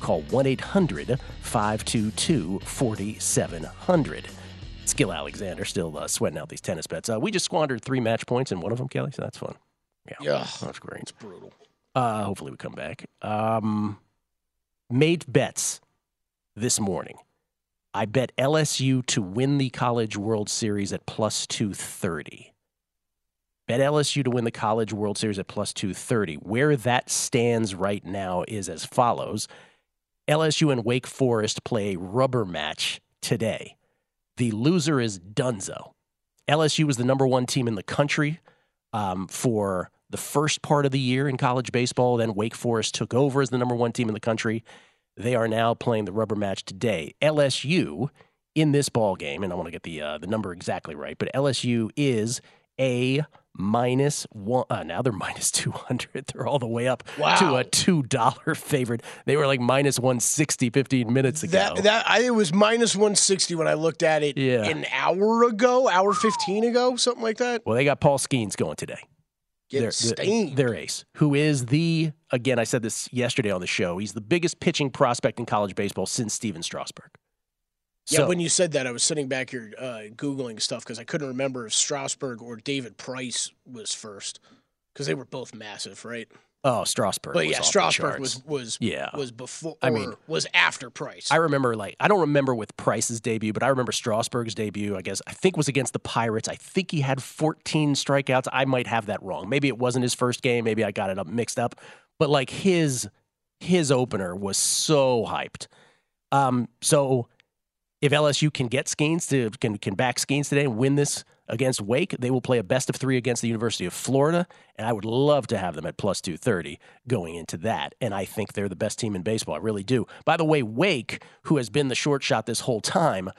Call 1 800 522 4700. Gill Alexander still uh, sweating out these tennis bets. Uh, we just squandered three match points in one of them, Kelly, so that's fun. Yeah. yeah that's great. It's brutal. Uh, hopefully we come back. Um, made bets this morning. I bet LSU to win the College World Series at plus 230. Bet LSU to win the College World Series at plus 230. Where that stands right now is as follows. LSU and Wake Forest play a rubber match today. The loser is Dunzo. LSU was the number one team in the country um, for the first part of the year in college baseball. Then Wake Forest took over as the number one team in the country. They are now playing the rubber match today. LSU in this ball game, and I want to get the uh, the number exactly right, but LSU is a minus one. Uh, now they're minus 200. They're all the way up wow. to a $2 favorite. They were like minus 160 15 minutes ago. That, that I, it was minus 160 when I looked at it yeah. an hour ago, hour 15 ago, something like that. Well, they got Paul Skenes going today. Their, their ace, who is the, again, I said this yesterday on the show, he's the biggest pitching prospect in college baseball since Stephen Strasburg. Yeah, when you said that, I was sitting back here uh, googling stuff because I couldn't remember if Strasburg or David Price was first because they were both massive, right? Oh, Strasburg. But yeah, Strasburg was was yeah was before. I mean, was after Price. I remember like I don't remember with Price's debut, but I remember Strasburg's debut. I guess I think was against the Pirates. I think he had 14 strikeouts. I might have that wrong. Maybe it wasn't his first game. Maybe I got it up mixed up. But like his his opener was so hyped. Um, so if LSU can get Skenes to can can back Skenes today and win this against Wake, they will play a best of three against the University of Florida, and I would love to have them at plus two thirty going into that. And I think they're the best team in baseball. I really do. By the way, Wake, who has been the short shot this whole time,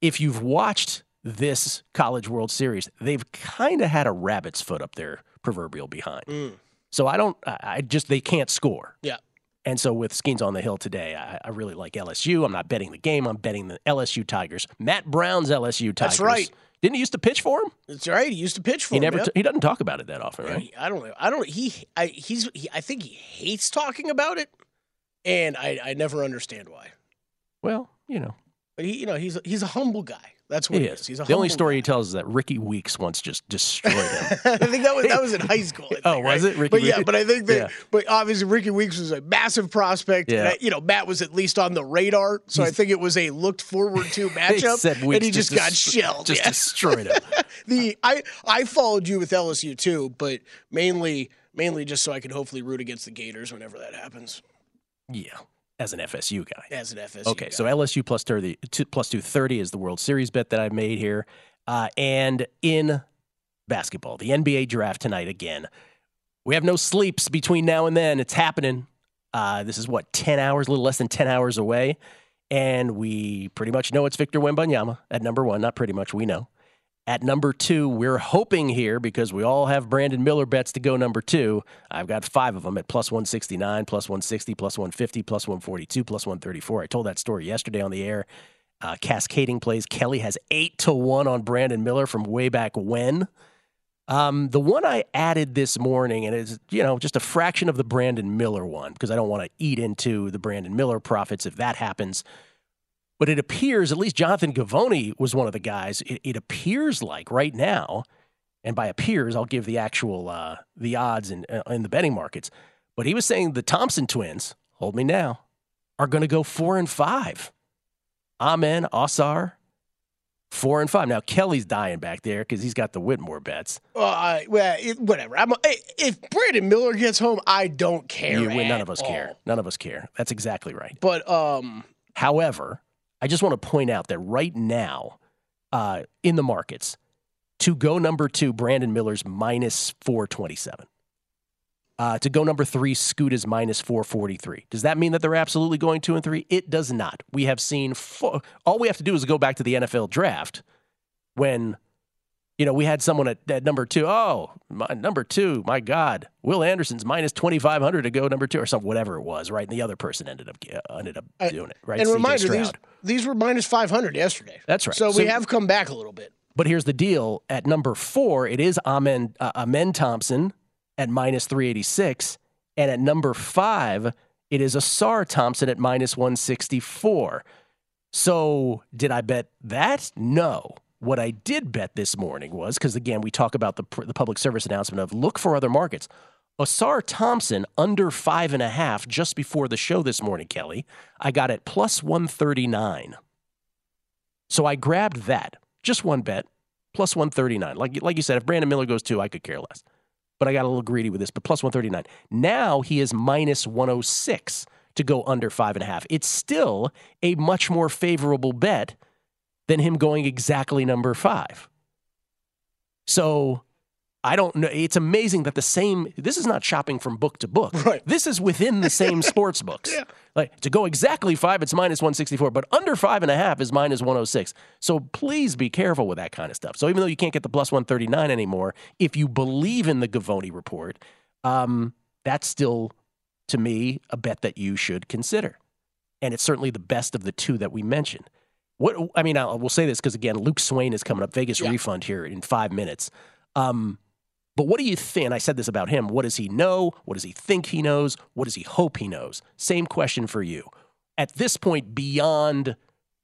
if you've watched this College World Series, they've kind of had a rabbit's foot up their proverbial behind. Mm. So I don't. I just they can't score. Yeah. And so with Skenes on the Hill today, I, I, really like LSU. I'm not betting the game. I'm betting the LSU Tigers. Matt Brown's LSU Tigers. That's right. Didn't he used to pitch for him? That's right. He used to pitch for he him. Never yep. t- he doesn't talk about it that often, right? I don't know. I don't. He. I. He's. He, I think he hates talking about it, and I. I never understand why. Well, you know. But he. You know. He's. He's a humble guy. That's what he, he is. He's a the only story guy. he tells is that Rickie Weeks once just destroyed him. I think that was that was in high school. Oh, think, oh, was right? it? Rickie but Weeks? yeah, but I think that. Yeah. But obviously, Rickie Weeks was a massive prospect. Yeah. And I, you know, Matt was at least on the radar, so He's, I think it was a looked forward to matchup. and he just, just got dest- shelled. Just yeah. destroyed him. the I I followed you with LSU too, but mainly mainly just so I could hopefully root against the Gators whenever that happens. Yeah. As an FSU guy. As an FSU. Okay, guy. so LSU plus thirty, plus two thirty is the World Series bet that I've made here. Uh, and in basketball, the NBA draft tonight again. We have no sleeps between now and then. It's happening. Uh, this is what, 10 hours, a little less than 10 hours away. And we pretty much know it's Victor Wembanyama at number one. Not pretty much, we know. At number two, we're hoping here because we all have Brandon Miller bets to go number two. I've got five of them at plus 169, plus 160, plus 150, plus 142, plus 134. I told that story yesterday on the air. Uh, cascading plays. Kelly has eight to one on Brandon Miller from way back when. Um, the one I added this morning, and it's you know just a fraction of the Brandon Miller one because I don't want to eat into the Brandon Miller profits if that happens. But it appears, at least Jonathan Givony was one of the guys. It, it appears like right now, and by appears, I'll give the actual uh, the odds in uh, in the betting markets. But he was saying the Thompson twins, hold me now, are going to go four and five. Amen, Ausar, four and five. Now Kelly's dying back there because he's got the Whitmore bets. Well, I, well, it, whatever. I'm, if Brandon Miller gets home, I don't care. You, none of us all. care. None of us care. That's exactly right. But um, however, I just want to point out that right now, uh, in the markets, to go number two, Brandon Miller's minus four twenty seven. Uh, to go number three, Scoot is minus 443. Does that mean that they're absolutely going two and three? It does not. We have seen, four, all we have to do is go back to the NFL draft when, you know, we had someone at, at number two. Oh, my, number two, my God, Will Anderson's minus 2,500 to go number two or something, whatever it was, right? And the other person ended up uh, ended up doing it, right? And CJ reminder, these, these were minus 500 yesterday. That's right. So, so we have come back a little bit. But here's the deal. At number four, it is Amen, uh, Amen Thompson at minus 386. And at number five, it is Ausar Thompson at minus 164. So did I bet that? No. What I did bet this morning was because, again, we talk about the, the public service announcement of look for other markets. Ausar Thompson under five and a half just before the show this morning, Kelly. I got it plus 139. So I grabbed that. Just one bet, plus 139. Like, like you said, if Brandon Miller goes two, I could care less but I got a little greedy with this, but plus 139. Now he is minus 106 to go under five and a half. It's still a much more favorable bet than him going exactly number five. So I don't know. It's amazing that the same. This is not shopping from book to book. Right. This is within the same sports books. Yeah. Like to go exactly five, it's minus one sixty four, but under five and a half is minus one hundred six. So please be careful with that kind of stuff. So even though you can't get the plus one thirty nine anymore, if you believe in the Givony report, um, that's still to me a bet that you should consider, and it's certainly the best of the two that we mentioned. What I mean, I will say this because again, Luke Swain is coming up. Vegas yeah. refund here in five minutes. Um, but what do you think? I said this about him. What does he know? What does he think he knows? What does he hope he knows? Same question for you. At this point, beyond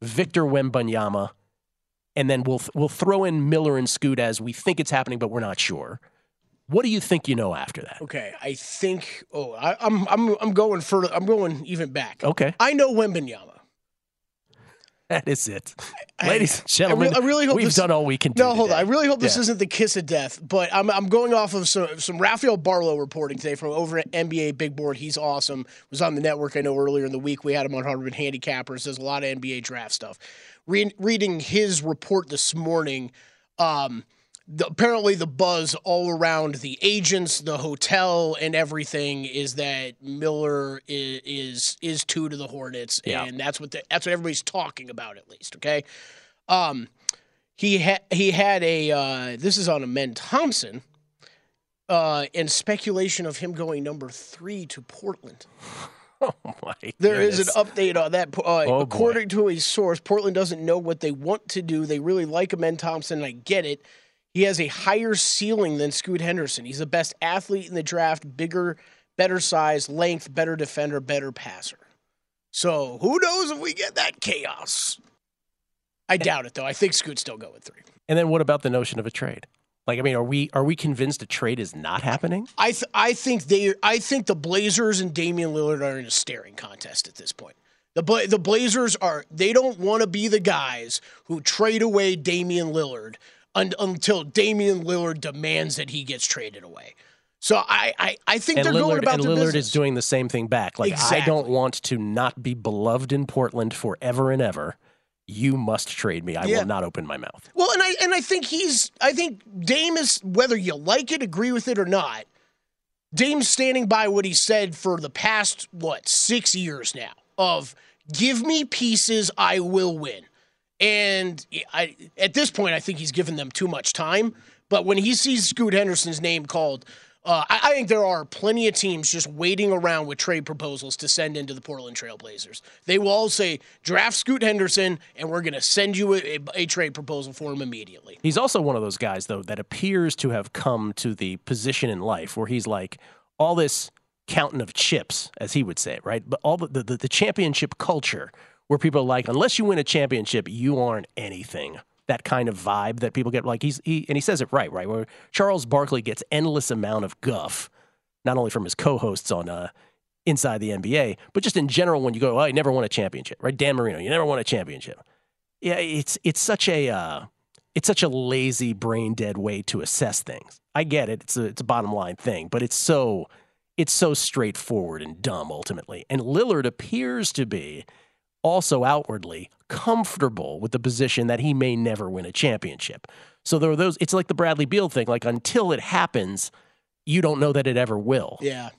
Victor Wembanyama, and then we'll we'll throw in Miller and Scoot as we think it's happening, but we're not sure. What do you think you know after that? Okay, I think. Oh, I, am I'm, I'm I'm going further. I'm going even back. Okay, I know Wembanyama. That is it, I, ladies and gentlemen. I, re- I really hope we've this, done all we can do. No, hold today. on. I really hope this yeah. isn't the kiss of death, but I'm I'm going off of some some Rafael Barlowe reporting today from over at NBA Big Board. He's awesome. Was on the network. I know earlier in the week we had him on Harvard Handicappers. Does a lot of NBA draft stuff. Re- reading his report this morning. Um, the, apparently the buzz all around the agents, the hotel, and everything is that Miller is is, is two to the Hornets, yeah. and that's what the, that's what everybody's talking about at least. Okay, um, he had he had a uh, this is on Amen Thompson, uh, and speculation of him going number three to Portland. Oh my! There goodness. is an update on that. Uh, oh according boy. to a source, Portland doesn't know what they want to do. They really like Amen Thompson. I get it. He has a higher ceiling than Scoot Henderson. He's the best athlete in the draft, bigger, better size, length, better defender, better passer. So who knows if we get that chaos? I doubt it though. I think Scoot's still going three. And then what about the notion of a trade? Like, I mean, are we are we convinced a trade is not happening? I th- I think they I think the Blazers and Damian Lillard are in a staring contest at this point. The Bla- the Blazers are they don't want to be the guys who trade away Damian Lillard un- until Damian Lillard demands that he gets traded away. So I, I, I think and they're Lillard, going about and Lillard business. is doing the same thing back. Like exactly. I don't want to not be beloved in Portland forever and ever. You must trade me. I Yeah. will not open my mouth. Well, and I and I think he's I think Dame is whether you like it, agree with it or not. Dame's standing by what he said for the past what six years now of give me pieces, I will win. And I, at this point, I think he's given them too much time. But when he sees Scoot Henderson's name called, uh, I, I, think there are plenty of teams just waiting around with trade proposals to send into the Portland Trailblazers. They will all say, draft Scoot Henderson, and we're going to send you a, a, a, trade proposal for him immediately. He's also one of those guys, though, that appears to have come to the position in life where he's like, all this counting of chips, as he would say, right? But all the, the, the championship culture where people are like, unless you win a championship, you aren't anything that kind of vibe that people get. Like he's he and he says it right, right? Where Charles Barkley gets endless amount of guff, not only from his co-hosts on uh, Inside the NBA, but just in general when you go, oh, I never won a championship, right? Dan Marino, you never won a championship. Yeah, it's it's such a uh, it's such a lazy, brain dead way to assess things. I get it; it's a it's a bottom line thing, but it's so it's so straightforward and dumb ultimately. And Lillard appears to be also outwardly comfortable with the position that he may never win a championship. So there are those, it's like the Bradley Beal thing. Like until it happens, you don't know that it ever will. Yeah.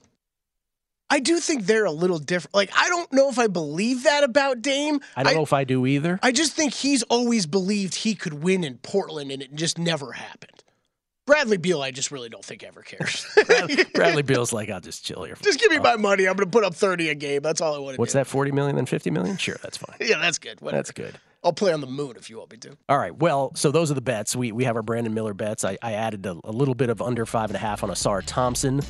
I do think they're a little different. Like, I don't know if I believe that about Dame. I don't I, know if I do either. I just think he's always believed he could win in Portland, and it just never happened. Bradley Beal, I just really don't think ever cares. Bradley, Beal's like, I'll just chill here. Just give me my money. I'm going to put up 30 a game. That's all I want to do. What's do. that, 40 million and 50 million? Sure, that's fine. yeah, that's good. Whatever. That's good. I'll play on the moon if you want me to. All right. Well, so those are the bets. We, we have our Brandon Miller bets. I, I added a, a, little bit of under five and a half on Ausar Thompson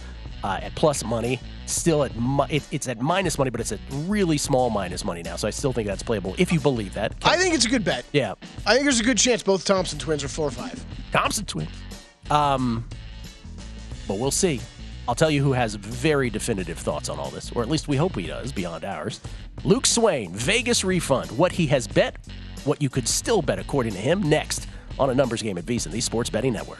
uh, at plus money. Still at mi- it, it's at minus money, but it's at really small minus money now. So I still think that's playable if you believe that. I think it's a good bet. Yeah. I think there's a good chance both Thompson twins are four or five. Thompson twins. Um, but we'll see. I'll tell you who has very definitive thoughts on all this, or at least we hope he does, beyond ours. Luke Swain, Vegas refund, what he has bet, what you could still bet according to him, next on a numbers game at VSiN, the Sports Betting Network.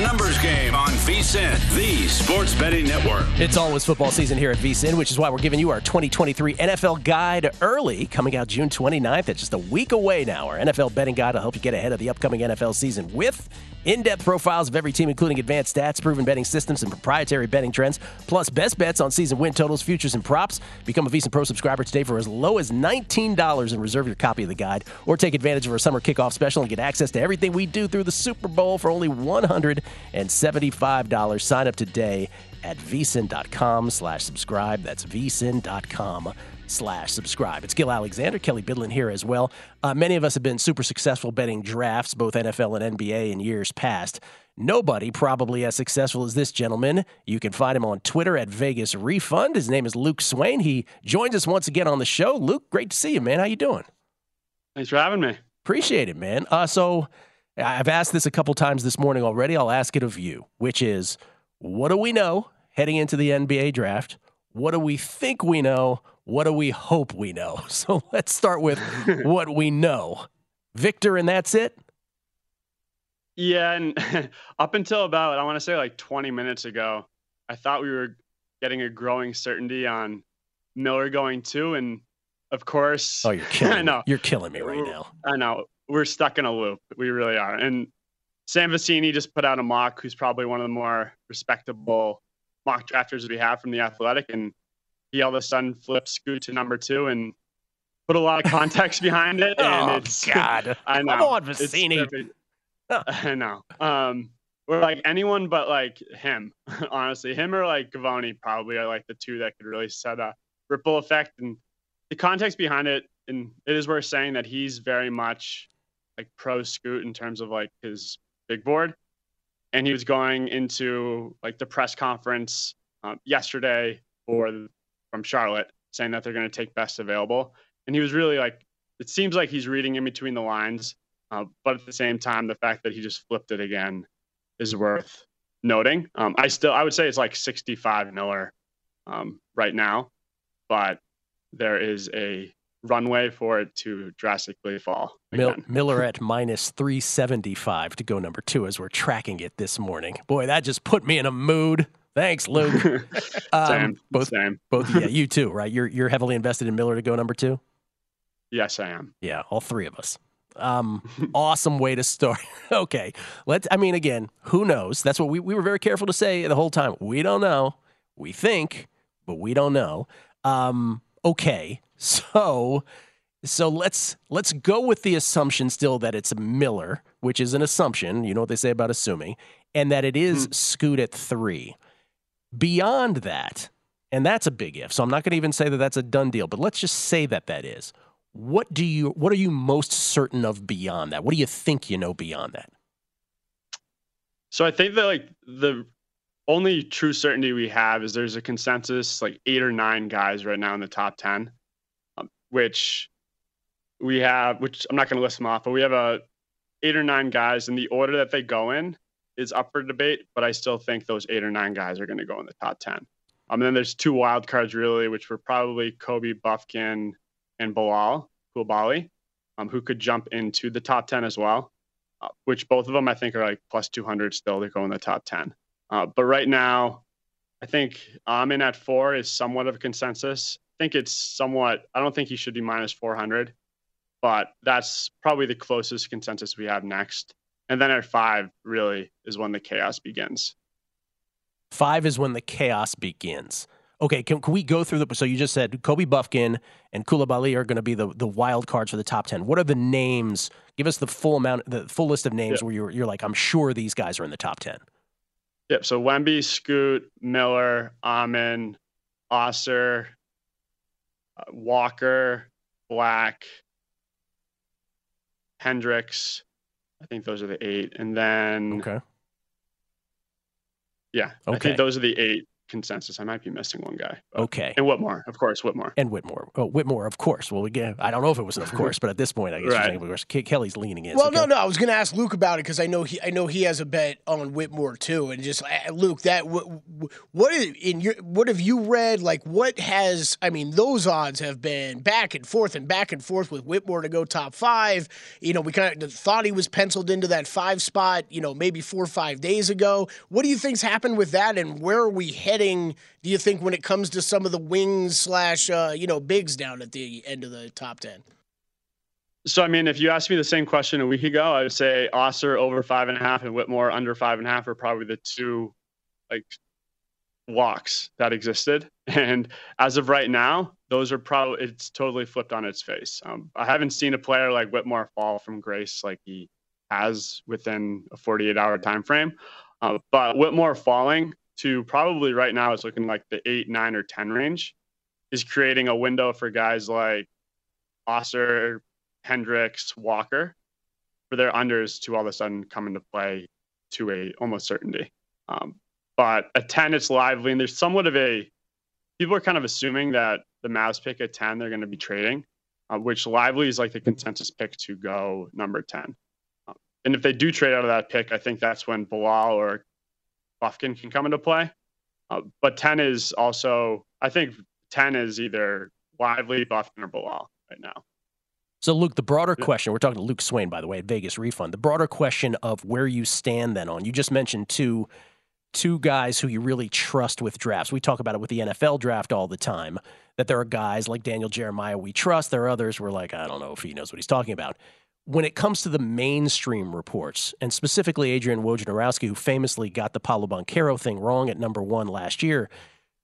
Numbers game on VSiN, the sports betting network. It's always football season here at VSiN, which is why we're giving you our 2023 NFL guide early, coming out June 29th. It's just a week away now. Our NFL betting guide will help you get ahead of the upcoming NFL season with in depth profiles of every team, including advanced stats, proven betting systems, and proprietary betting trends, plus best bets on season win totals, futures, and props. Become a VSiN Pro subscriber today for as low as $19 and reserve your copy of the guide, or take advantage of our summer kickoff special and get access to everything we do through the Super Bowl for only $175. Sign up today at vsin.com slash subscribe. That's vsin.com slash subscribe. It's Gill Alexander, Kelly Bidlin here as well. Uh, many of us have been super successful betting drafts, both NFL and NBA, in years past. Nobody probably as successful as this gentleman. You can find him on Twitter at Vegas Refund. His name is Luke Swain. He joins us once again on the show. Luke, great to see you, man. How you doing? Thanks for having me. Appreciate it, man. Uh, so I've asked this a couple times this morning already. I'll ask it of you, which is, what do we know heading into the NBA draft? What do we think we know? What do we hope we know? So let's start with what we know. Victor, and that's it? Yeah. And up until about, I want to say like 20 minutes ago, I thought we were getting a growing certainty on Miller going too. And of course, oh, you're killing I know. Me. You're killing me right now. I know. We're stuck in a loop. We really are. And Sam Vecenie just put out a mock, who's probably one of the more respectable mock drafters we have from the Athletic, and he all of a sudden flips Scoot to number two and put a lot of context behind it. And oh it's, God! I know. Come on, Vecenie. I know. Um, or like anyone but like him, honestly. Him or like Givony probably are like the two that could really set a ripple effect. And the context behind it, and it is worth saying that he's very much like pro Scoot in terms of like his big board. And he was going into like the press conference um, yesterday for from Charlotte saying that they're going to take best available. And he was really like, it seems like he's reading in between the lines. Uh, but at the same time, the fact that he just flipped it again is worth noting. Um, I still, I would say it's like 65 Miller um, right now, but there is a runway for it to drastically fall. Mil- Miller at minus 375 to go number two as we're tracking it this morning. Boy, that just put me in a mood. Thanks, Luke. um, same, both, same. both, yeah, you too, right? You're you're heavily invested in Miller to go number two. Yes, I am. Yeah, all three of us. Um, awesome way to start. okay, let's. I mean, again, who knows? That's what we we were very careful to say the whole time. We don't know. We think, but we don't know. Um, okay, so so let's let's go with the assumption still that it's Miller, which is an assumption. You know what they say about assuming, and that it is mm. Scoot at three. Beyond that, and that's a big if. So I'm not going to even say that that's a done deal, but let's just say that that is. What do you what are you most certain of beyond that? What do you think you know beyond that? So I think that like the only true certainty we have is there's a consensus like eight or nine guys right now in the top 10 um, which we have which i'm not going to list them off but we have a eight or nine guys in the order that they go in is up for debate but i still think those eight or nine guys are going to go in the top 10 um, and then there's two wild cards really which were probably kobe bufkin and Bilal Coulibaly, um, who could jump into the top 10 as well, uh, which both of them I think are like plus 200 still to go in the top 10. Uh, but right now, I think Amen at four is somewhat of a consensus. I think it's somewhat, I don't think he should be minus 400, but that's probably the closest consensus we have next. And then at five, really, is when the chaos begins. Five is when the chaos begins. Okay, can, can we go through the? So you just said Kobe Bufkin and Coulibaly are going to be the, the wild cards for the top ten. What are the names? Give us the full amount, the full list of names yep. where you're you're like, I'm sure these guys are in the top ten. Yep. So Wemby, Scoot, Miller, Amen, Ausar, uh, Walker, Black, Hendricks. I think those are the eight, and then okay. Yeah, okay. I think those are the eight consensus. I might be missing one guy. Okay. And Whitmore, of course, Whitmore. And Whitmore. Oh, Whitmore, of course. Well, again, I don't know if it was an of course, but at this point, I guess right. of course. Kelly's leaning in. Well, so no, no. I was going to ask Luke about it because I know he, I know he has a bet on Whitmore too. And just uh, Luke, that what, what is in your what have you read? Like, what has I mean, those odds have been back and forth and back and forth with Whitmore to go top five. You know, we kind of thought he was penciled into that five spot. You know, maybe four or five days ago. What do you think's happened with that, and where are we heading? Do you think when it comes to some of the wings slash uh, you know bigs down at the end of the top ten? So I mean, if you asked me the same question a week ago, I would say Ausar over five and a half and Whitmore under five and a half are probably the two like walks that existed. And as of right now, those are probably it's totally flipped on its face. Um, I haven't seen a player like Whitmore fall from grace like he has within a 48 hour time frame. Uh, but Whitmore falling to probably right now is looking like the eight, nine, or 10 range is creating a window for guys like Ausar, Hendricks, Walker for their unders to all of a sudden come into play to a almost certainty. Um, but at 10, it's lively, and there's somewhat of a people are kind of assuming that the Mavs pick at 10, they're going to be trading, uh, which lively is like the consensus pick to go number 10. Um, and if they do trade out of that pick, I think that's when Bilal or Bufkin can come into play. Uh, but 10 is also, I think 10 is either Lively, Bufkin, or Bilal right now. So, Luke, the broader question, we're talking to Luke Swain, by the way, at Vegas Refund. The broader question of where you stand then on, you just mentioned two two guys who you really trust with drafts. We talk about it with the NFL draft all the time, that there are guys like Daniel Jeremiah we trust. There are others we're like, I don't know if he knows what he's talking about. When it comes to the mainstream reports, and specifically Adrian Wojnarowski, who famously got the Paolo Banchero thing wrong at number one last year,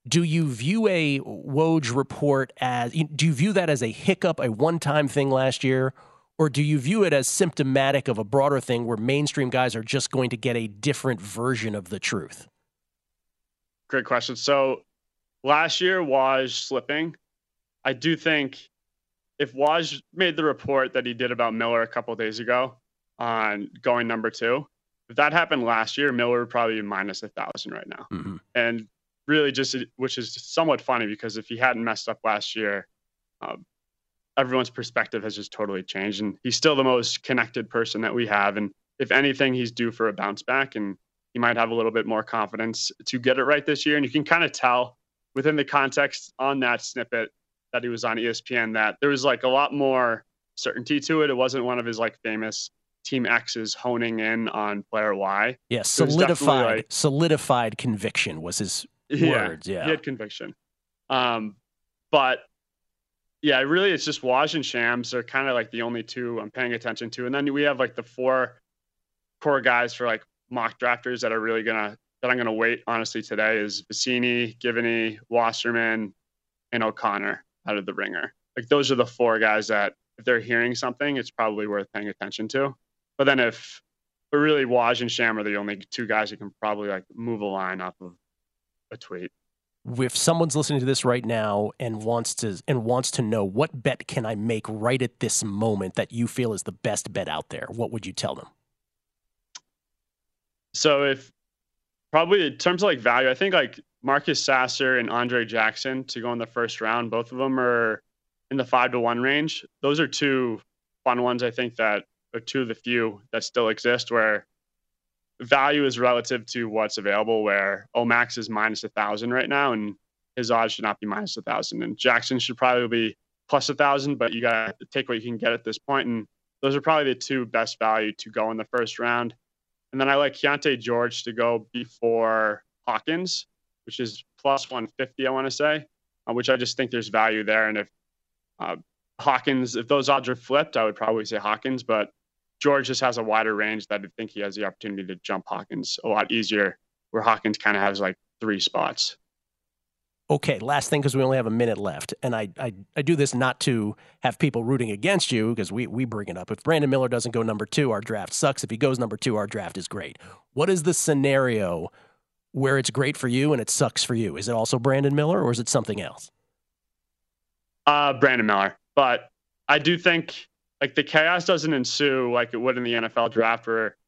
do you view a Woj report as do you view that as a hiccup, a one-time thing last year, or do you view it as symptomatic of a broader thing where mainstream guys are just going to get a different version of the truth? Great question. So last year was slipping. I do think if Woj made the report that he did about Miller a couple days ago on going number two, if that happened last year, Miller would probably be minus a thousand right now. Mm-hmm. And really just, which is somewhat funny because if he hadn't messed up last year, um, everyone's perspective has just totally changed. And he's still the most connected person that we have. And if anything, he's due for a bounce back and he might have a little bit more confidence to get it right this year. And you can kind of tell within the context on that snippet that he was on ESPN that there was like a lot more certainty to it. It wasn't one of his like famous Team X's honing in on player Y. Yeah, solidified like, solidified conviction was his yeah, words. Yeah, he had conviction. Um, but yeah, really, it's just Woj and Shams are kind of like the only two I'm paying attention to, and then we have like the four core guys for like mock drafters that are really gonna that I'm gonna wait honestly today is Vecenie, Givony, Wasserman, and O'Connor out of the ringer. Like those are the four guys that if they're hearing something, it's probably worth paying attention to. But then if but really Woj and Sham are the only two guys who can probably like move a line off of a tweet. If someone's listening to this right now and wants to and wants to know what bet can I make right at this moment that you feel is the best bet out there, what would you tell them? So if probably in terms of like value, I think like Marcus Sasser and Andre Jackson to go in the first round. Both of them are in the five to one range. Those are two fun ones. I think that are two of the few that still exist where value is relative to what's available. Where Omax is minus a thousand right now, and his odds should not be minus a thousand. And Jackson should probably be plus a thousand, but you got to take what you can get at this point. And those are probably the two best value to go in the first round. And then I like Keyonte George to go before Hawkins which is plus 150, I want to say, uh, which I just think there's value there. And if uh, Hawkins, if those odds are flipped, I would probably say Hawkins, but George just has a wider range that I think he has the opportunity to jump Hawkins a lot easier, where Hawkins kind of has like three spots. Okay, last thing because we only have a minute left, and I, I I do this not to have people rooting against you because we we bring it up. If Brandon Miller doesn't go number two, our draft sucks. If he goes number two, our draft is great. What is the scenario where it's great for you and it sucks for you? Is it also Brandon Miller or is it something else? Uh, Brandon Miller. But I do think like the chaos doesn't ensue like it would in the NFL draft where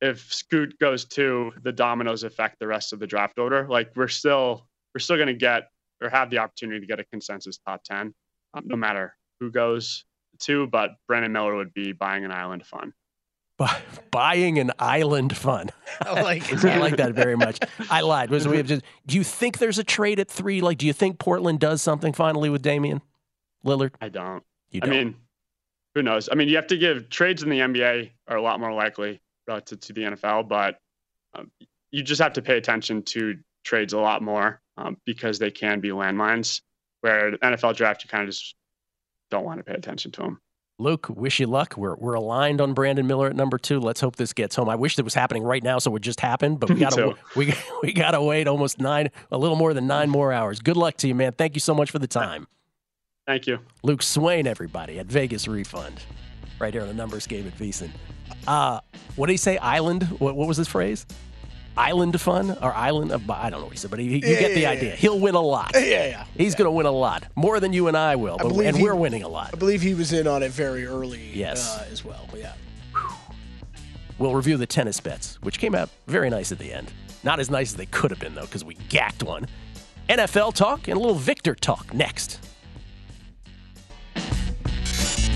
if Scoot goes to the dominoes affect the rest of the draft order. Like we're still we're still going to get or have the opportunity to get a consensus top 10 um, no matter who goes to, but Brandon Miller would be buying an island fun buying an island fun. I like, I like that very much. I lied. Was we have just, do you think there's a trade at three? Like, do you think Portland does something finally with Damian Lillard? I don't. You don't. I mean, who knows? I mean, you have to give trades in the NBA are a lot more likely relative to the NFL, but um, you just have to pay attention to trades a lot more um, because they can be landmines. Where NFL draft, you kind of just don't want to pay attention to them. Luke, wish you luck. We're we're aligned on Brandon Miller at number two. Let's hope this gets home. I wish it was happening right now, so it just happened. But we gotta we we gotta wait almost nine, a little more than nine more hours. Good luck to you, man. Thank you so much for the time. Thank you, Luke Swain. Everybody at Vegas Refund, right here on the numbers game at VSiN. Uh, what did he say? Island. What what was his phrase? Island fun or island of I don't know what he said, but he, you yeah, get the yeah, idea. He'll win a lot. Yeah, yeah. He's going to win a lot more than you and I will, but, I and he, we're winning a lot. I believe he was in on it very early. Yes, uh, as well. But yeah. We'll review the tennis bets, which came out very nice at the end. Not as nice as they could have been though, because we gacked one. NFL talk and a little Victor talk next.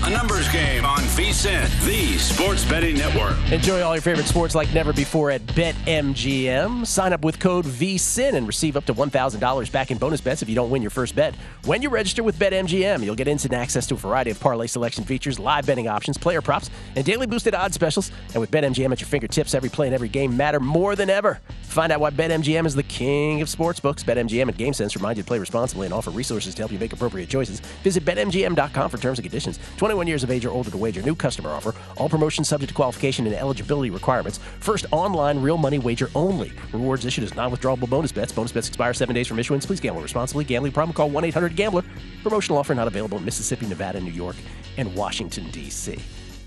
Numbers game on VSiN, the sports betting network. Enjoy all your favorite sports like never before at BetMGM. Sign up with code VSiN and receive up to $1,000 back in bonus bets if you don't win your first bet. When you register with BetMGM, you'll get instant access to a variety of parlay selection features, live betting options, player props, and daily boosted odds specials. And with BetMGM at your fingertips, every play and every game matter more than ever. Find out why BetMGM is the king of sportsbooks. BetMGM and GameSense remind you to play responsibly and offer resources to help you make appropriate choices. Visit BetMGM.com for terms and conditions. 21 21 years of age or older to wager. New customer offer. All promotions subject to qualification and eligibility requirements. First online real money wager only. Rewards issued as non-withdrawable bonus bets. Bonus bets expire seven days from issuance. Please gamble responsibly. Gambling problem? Call 1-800-GAMBLER. Promotional offer not available in Mississippi, Nevada, New York, and Washington D.C.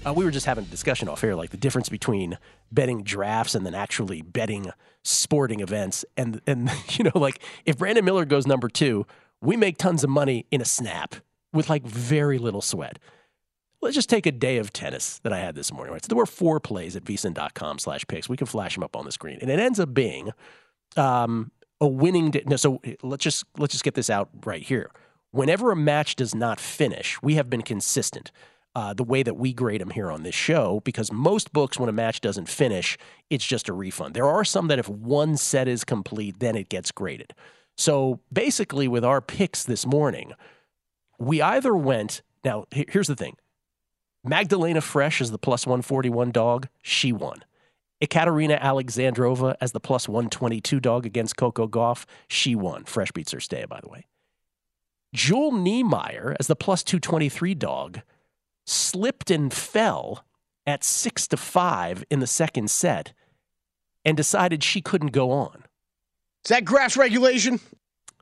Uh, we were just having a discussion off here, like the difference between betting drafts and then actually betting sporting events. And and you know, like if Brandon Miller goes number two, we make tons of money in a snap with like very little sweat. Let's just take a day of tennis that I had this morning. Right, so there were four plays at slash picks. We can flash them up on the screen, and it ends up being um, a winning. Day. No, so let's just let's just get this out right here. Whenever a match does not finish, we have been consistent uh, the way that we grade them here on this show because most books, when a match doesn't finish, it's just a refund. There are some that if one set is complete, then it gets graded. So basically, with our picks this morning, we either went. Now, here's the thing Magdalena Frech is the plus 141 dog. She won. Ekaterina Alexandrova as the plus 122 dog against Coco Gauff. She won. Frech beats her stay, by the way. Jule Niemeier as the plus 223 dog slipped and fell at six to five in the second set and decided she couldn't go on. Is that grass regulation?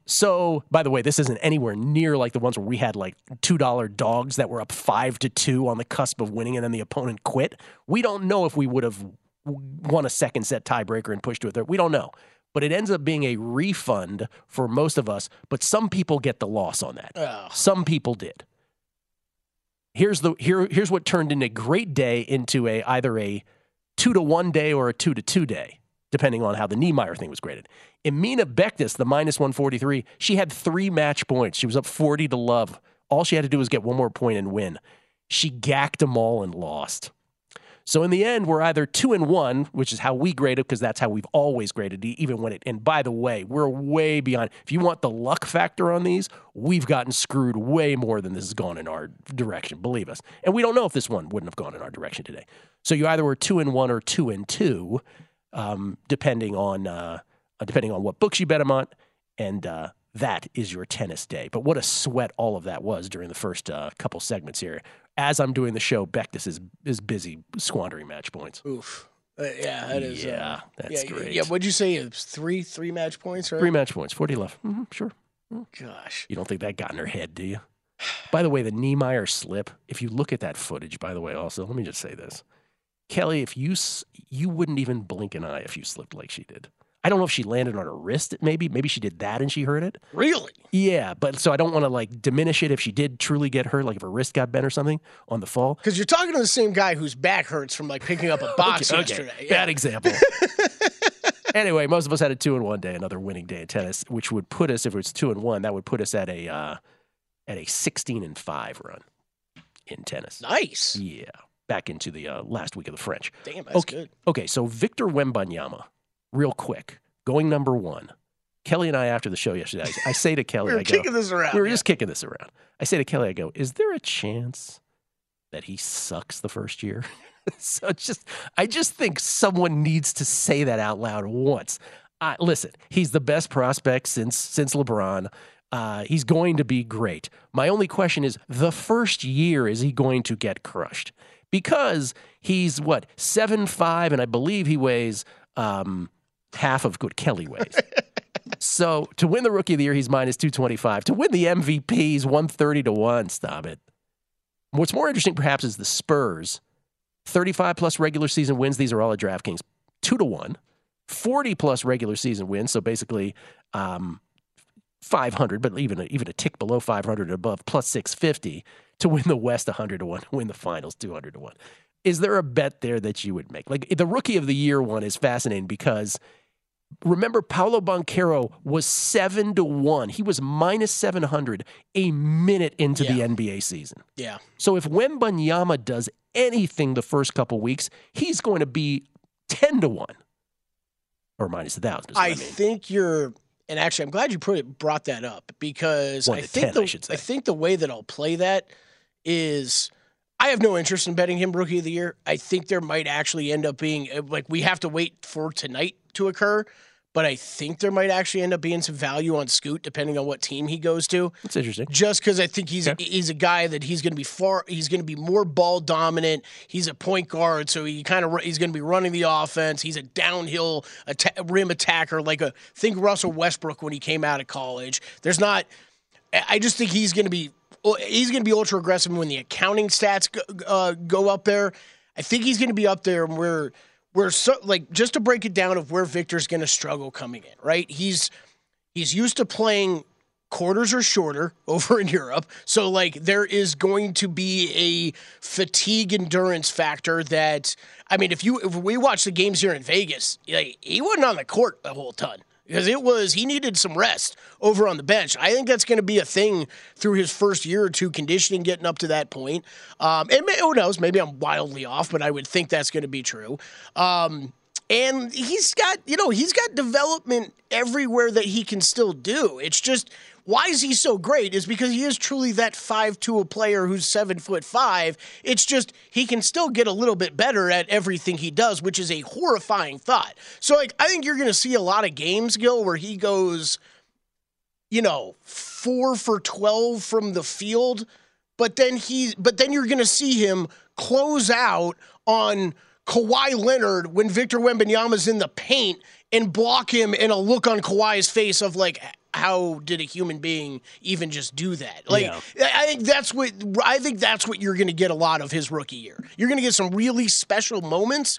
So, by the way, this isn't anywhere near like the ones where we had like $2 dogs that were up five to two on the cusp of winning and then the opponent quit. We don't know if we would have won a second set tiebreaker and pushed to a third. We don't know. But it ends up being a refund for most of us. But some people get the loss on that. Oh. Some people did here's the here here's what turned in a great day into a either a two to one day or a two to two day, depending on how the Niemeier thing was graded. Emina Bektas, the minus 143, she had three match points. She was up 40 to love. All she had to do was get one more point and win. She gacked them all and lost. So in the end, we're either two and one, which is how we grade it, because that's how we've always graded even when it. And by the way, we're way beyond. If you want the luck factor on these, we've gotten screwed way more than this has gone in our direction. Believe us. And we don't know if this one wouldn't have gone in our direction today. So you either were two and one or two and two, um, depending on uh, depending on what books you bet them on, and uh, that is your tennis day. But what a sweat all of that was during the first uh, couple segments here as I'm doing the show, Bektas is is busy squandering match points. Oof. Uh, yeah, that is. Uh, yeah, that's yeah, great. Yeah, what'd you say? Three three match points, right? Three match points, forty left. Mm-hmm, sure. Gosh, you don't think that got in her head, do you? By the way, the Niemeier slip. If you look at that footage, by the way, also let me just say this, Kelly, if you you wouldn't even blink an eye if you slipped like she did. I don't know if she landed on her wrist. Maybe, maybe she did that and she hurt it. Really? Yeah, but so I don't want to like diminish it if she did truly get hurt, like if her wrist got bent or something on the fall. Because you're talking to the same guy whose back hurts from like picking up a box okay, yesterday. Okay. Yeah. Bad example. anyway, most of us had a two and one day, another winning day in tennis, which would put us if it was two and one, that would put us at a uh, at a sixteen and five run in tennis. Nice. Yeah, back into the uh, last week of the French. Damn, that's okay. good. Okay, so Victor Wembanyama real quick, going number one. Kelly and I, after the show yesterday, I, I say to Kelly, we were I go, kicking this around. We were yeah. just kicking this around. I say to Kelly, I go, is there a chance that he sucks the first year? so just, I just think someone needs to say that out loud once. Uh, listen, he's the best prospect since since LeBron. Uh, he's going to be great. My only question is, the first year is he going to get crushed? Because he's what seven five, and I believe he weighs. Um, half of good Kelly weighs. so to win the rookie of the year, he's minus 225. To win the MVP, he's 130 to 1. Stop it. What's more interesting, perhaps, is the Spurs. 35 plus regular season wins. These are all at DraftKings. 2 to 1. 40 plus regular season wins. So basically, um, 500, but even a, even a tick below 500 above, plus 650 to win the West 100 to 1, win the finals 200 to 1. Is there a bet there that you would make? Like the rookie of the year one is fascinating because remember Paolo Banchero was seven to one. He was minus seven hundred a minute into yeah. the NBA season. Yeah. So if Wembanyama does anything the first couple weeks, he's going to be ten to one, or minus a thousand. I, I mean. think you're. And actually, I'm glad you put it, brought that up because I think 10, the I, I think the way that I'll play that is I have no interest in betting him rookie of the year. I think there might actually end up being eh, like we have to wait for tonight to occur. but I think there might actually end up being some value on Scoot depending on what team he goes to. That's interesting. Just because I think he's Okay. he's a guy that he's going to be far he's going to be more ball dominant. He's a point guard, so he kind of he's going to be running the offense. He's a downhill atta- rim attacker, like a think Russell Westbrook when he came out of college. There's not. I just think he's going to be he's going to be ultra aggressive when the accounting stats go, uh, go up there. I think he's going to be up there where where so like just to break it down of where Victor's going to struggle coming in. Right, he's he's used to playing quarters are shorter over in Europe. So like there is going to be a fatigue endurance factor that I mean if you if we watch the games here in Vegas, like, he wasn't on the court a whole ton because it was he needed some rest over on the bench. I think that's going to be a thing through his first year or two conditioning getting up to that point. Um, and may, who knows, maybe I'm wildly off, but I would think that's going to be true. Um, and he's got you know he's got development everywhere that he can still do. It's just why is he so great is because he is truly that five to a player who's seven foot five. It's just he can still get a little bit better at everything he does which is a horrifying thought. So like i think you're going to see a lot of games Gill where he goes you know four for 12 from the field but then he but then you're going to see him close out on Kawhi Leonard when Victor Wembanyama's in the paint and block him and a look on Kawhi's face of like how did a human being even just do that? Like Yeah. I think that's what I think that's what you're going to get a lot of his rookie year. You're going to get some really special moments.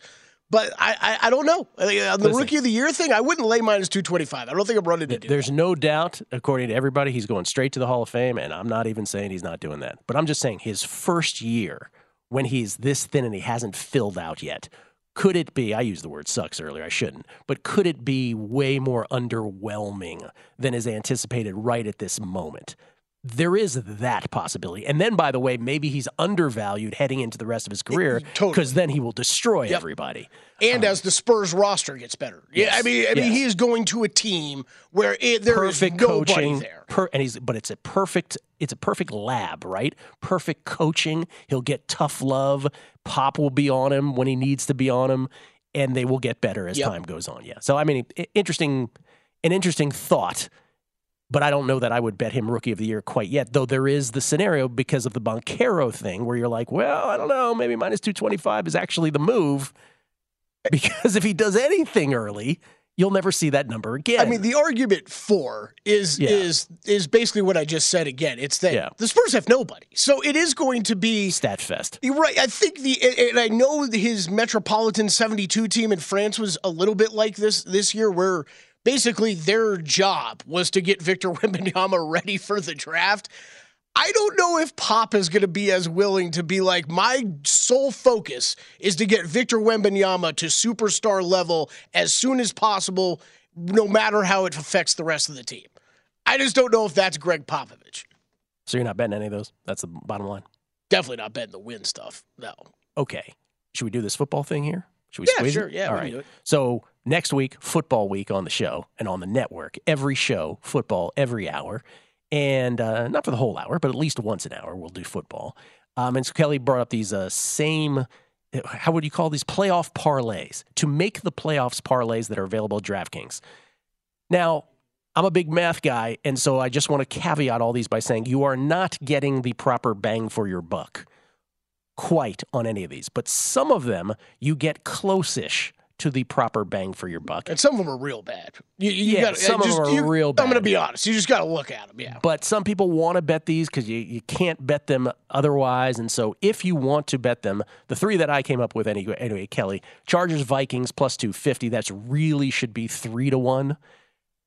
But I, I, I don't know. Uh, On the Listen. rookie of the year thing, I wouldn't lay minus 225. I don't think I'm running to do There's that. no doubt, according to everybody, he's going straight to the Hall of Fame, and I'm not even saying he's not doing that. But I'm just saying his first year, when he's this thin and he hasn't filled out yet, could it be? I used the word sucks earlier. I shouldn't, but could it be way more underwhelming than is anticipated right at this moment? There is that possibility. And then, by the way, maybe he's undervalued heading into the rest of his career totally. because then he will destroy everybody. And um, as the Spurs roster gets better, yeah, I mean, I mean, yes. he is going to a team where it, there is perfect nobody coaching there. Per, and he's but it's a perfect it's a perfect lab right perfect coaching he'll get tough love pop will be on him when he needs to be on him and they will get better as Yep. time goes on yeah so i mean interesting an interesting thought but I don't know that I would bet him rookie of the year quite yet, though there is the scenario because of the Banchero thing where you're like, well, I don't know, maybe minus 225 is actually the move because if he does anything early, you'll never see that number again. I mean, the argument for is Yeah. is is basically what I just said again. It's that Yeah. the Spurs have nobody, so it is going to be stat fest. You're right. I think the and I know his Metropolitan 72 team in France was a little bit like this this year, where basically their job was to get Victor Wembanyama ready for the draft. I don't know if Pop is going to be as willing to be like my sole focus is to get Victor Wembanyama to superstar level as soon as possible, no matter how it affects the rest of the team. I just don't know if that's Gregg Popovich. So you're not betting any of those? That's the bottom line. Definitely not betting the win stuff. No. Okay. Should we do this football thing here? Should we Yeah, squeeze sure. it? Yeah, All we can do it. So next week, football week on the show and on the network. Every show, football every hour, and uh, not for the whole hour, but at least once an hour, we'll do football. Um, and so Kelly brought up these uh, same. How would you call these playoff parlays to make the playoffs parlays that are available at DraftKings? Now, I'm a big math guy, and so I just want to caveat all these by saying you are not getting the proper bang for your buck quite on any of these, but some of them you get close-ish to the proper bang for your buck. And some of them are real bad. You, you Yeah, gotta, some of them are you- real I'm going to be honest. You just got to look at them. Yeah. But some people want to bet these because you, you can't bet them otherwise. And so if you want to bet them, the three that I came up with anyway, anyway Kelly, Chargers, Vikings plus 250, that's really should be three to one.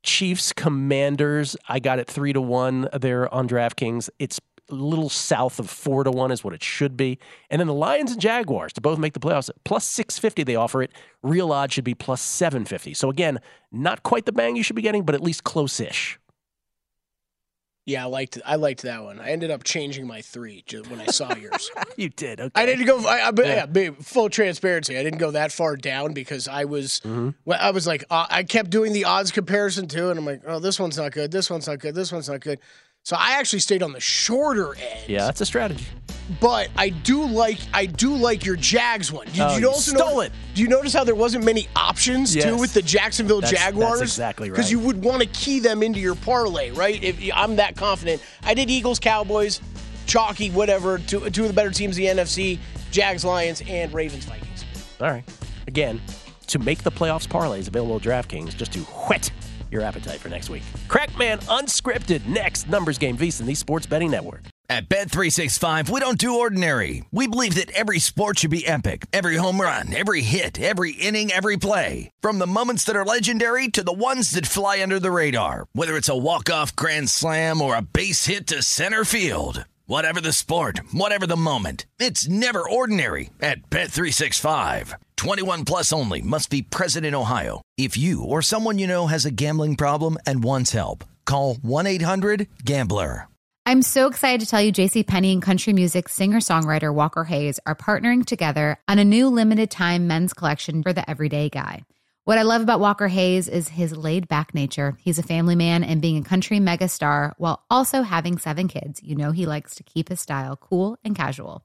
Chiefs, Commanders, I got it three to one there on DraftKings. It's a little south of four to one is what it should be. And then the Lions and Jaguars to both make the playoffs, plus 650 they offer it. Real odds should be plus 750. So again, not quite the bang you should be getting, but at least close-ish. Yeah, I liked I liked that one. I ended up changing my three when I saw yours. You did. Okay. I didn't go. I, I, Yeah. yeah, full transparency. I didn't go that far down because I was. Mm-hmm. Well, I was like, uh, I kept doing the odds comparison too, and I'm like, oh, this one's not good. This one's not good. This one's not good. So I actually stayed on the shorter end. Yeah, that's a strategy. But I do like I do like your Jags one. Did Oh, you also stole notice, it. Do you notice how there wasn't many options too with the Jacksonville That's- that's Jaguars? exactly Because you would want to key them into your parlay, right? If I'm that confident, I did Eagles, Cowboys, chalky, whatever. Two, two of the better teams, in the NFC, Jags, Lions, and Ravens, Vikings. All right. Again, to make the playoffs parlays available at DraftKings, just to whet your appetite for next week. Crackman Unscripted, next numbers game VSiN, the Sports Betting Network. At Bet365, we don't do ordinary. We believe that every sport should be epic. Every home run, every hit, every inning, every play. From the moments that are legendary to the ones that fly under the radar. Whether it's a walk-off grand slam or a base hit to center field. Whatever the sport, whatever the moment. It's never ordinary at Bet365. 21 plus only must be present in Ohio. If you or someone you know has a gambling problem and wants help, call 1-800-GAMBLER. I'm so excited to tell you JC Penney and country music singer-songwriter Walker Hayes are partnering together on a new limited time men's collection for the everyday guy. What I love about Walker Hayes is his laid-back nature. He's a family man and being a country megastar while also having seven kids. You know he likes to keep his style cool and casual.